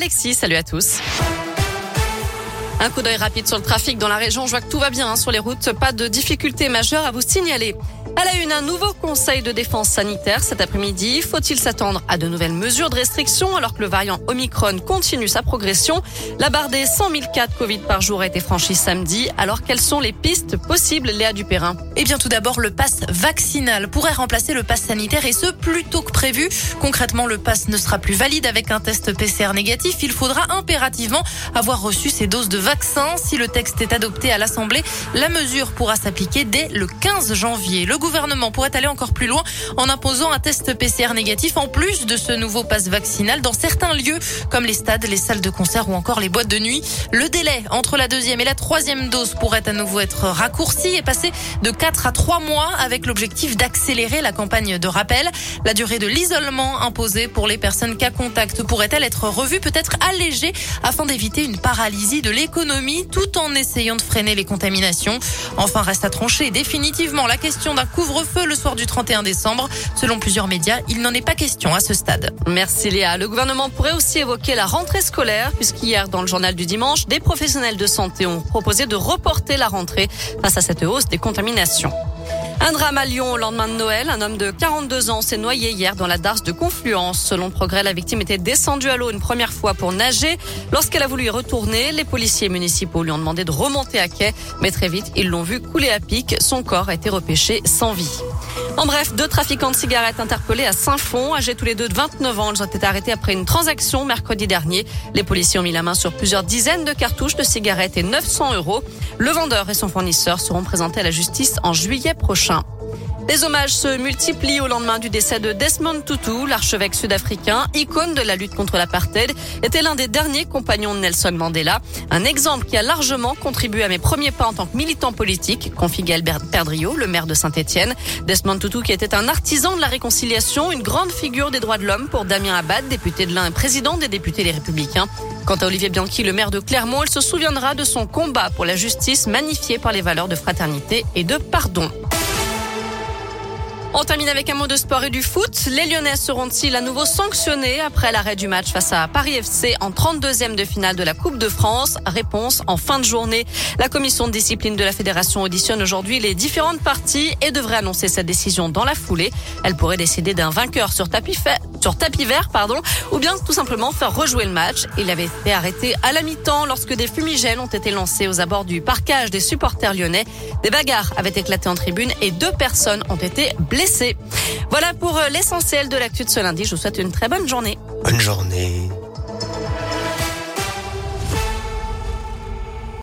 Alexis. Salut à tous. Un coup d'œil rapide sur le trafic dans la région. Je vois que tout va bien hein, sur les routes. Pas de difficultés majeures à vous signaler. À la une, un nouveau conseil de défense sanitaire cet après-midi. Faut-il s'attendre à de nouvelles mesures de restriction alors que le variant Omicron continue sa progression? La barre des 100 000 cas de Covid par jour a été franchie samedi. Alors quelles sont les pistes possibles, Léa Dupérin? Eh bien tout d'abord, le pass vaccinal pourrait remplacer le pass sanitaire et ce plus tôt que prévu. Concrètement, le pass ne sera plus valide avec un test PCR négatif. Il faudra impérativement avoir reçu ses doses de vaccin. Si le texte est adopté à l'Assemblée, la mesure pourra s'appliquer dès le 15 janvier. Le gouvernement pourrait aller encore plus loin en imposant un test PCR négatif en plus de ce nouveau passe vaccinal dans certains lieux comme les stades, les salles de concert ou encore les boîtes de nuit. Le délai entre la deuxième et la troisième dose pourrait à nouveau être raccourci et passer de 4 à 3 mois avec l'objectif d'accélérer la campagne de rappel. La durée de l'isolement imposée pour les personnes cas contact pourrait-elle être revue, peut-être allégée afin d'éviter une paralysie de l'économie? Tout en essayant de freiner les contaminations. Enfin, reste à trancher définitivement la question d'un couvre-feu le soir du 31 décembre. Selon plusieurs médias, il n'en est pas question à ce stade. Merci Léa. Le gouvernement pourrait aussi évoquer la rentrée scolaire puisqu'hier dans le journal du dimanche, des professionnels de santé ont proposé de reporter la rentrée face à cette hausse des contaminations. Un drame à Lyon au lendemain de Noël. Un homme de 42 ans s'est noyé hier dans la darse de Confluence. Selon progrès, la victime était descendue à l'eau une première fois pour nager. Lorsqu'elle a voulu y retourner, les policiers municipaux lui ont demandé de remonter à quai. Mais très vite, ils l'ont vu couler à pic. Son corps a été repêché sans vie. En bref, deux trafiquants de cigarettes interpellés à Saint-Fond, âgés tous les deux de 29 ans. Ont été arrêtés après une transaction mercredi dernier. Les policiers ont mis la main sur plusieurs dizaines de cartouches de cigarettes et 900 euros. Le vendeur et son fournisseur seront présentés à la justice en juillet prochain. Les hommages se multiplient au lendemain du décès de Desmond Tutu, l'archevêque sud-africain, icône de la lutte contre l'apartheid, était l'un des derniers compagnons de Nelson Mandela. Un exemple qui a largement contribué à mes premiers pas en tant que militant politique, confie Albert Perdriau, le maire de Saint-Etienne. Desmond Tutu qui était un artisan de la réconciliation, une grande figure des droits de l'homme pour Damien Abad, député de l'un et président des députés les Républicains. Quant à Olivier Bianchi, le maire de Clermont, il se souviendra de son combat pour la justice magnifié par les valeurs de fraternité et de pardon. On termine avec un mot de sport et du foot. Les Lyonnais seront-ils à nouveau sanctionnés après l'arrêt du match face à Paris FC en 32e de finale de la Coupe de France? Réponse en fin de journée. La commission de discipline de la fédération auditionne aujourd'hui les différentes parties et devrait annoncer sa décision dans la foulée. Elle pourrait décider d'un vainqueur sur tapis, sur tapis vert, pardon, ou bien tout simplement faire rejouer le match. Il avait été arrêté à la mi-temps lorsque des fumigènes ont été lancés aux abords du parcage des supporters lyonnais. Des bagarres avaient éclaté en tribune et deux personnes ont été blessées. Voilà pour euh, l'essentiel de l'actu de ce lundi. Je vous souhaite une très bonne journée. Bonne journée.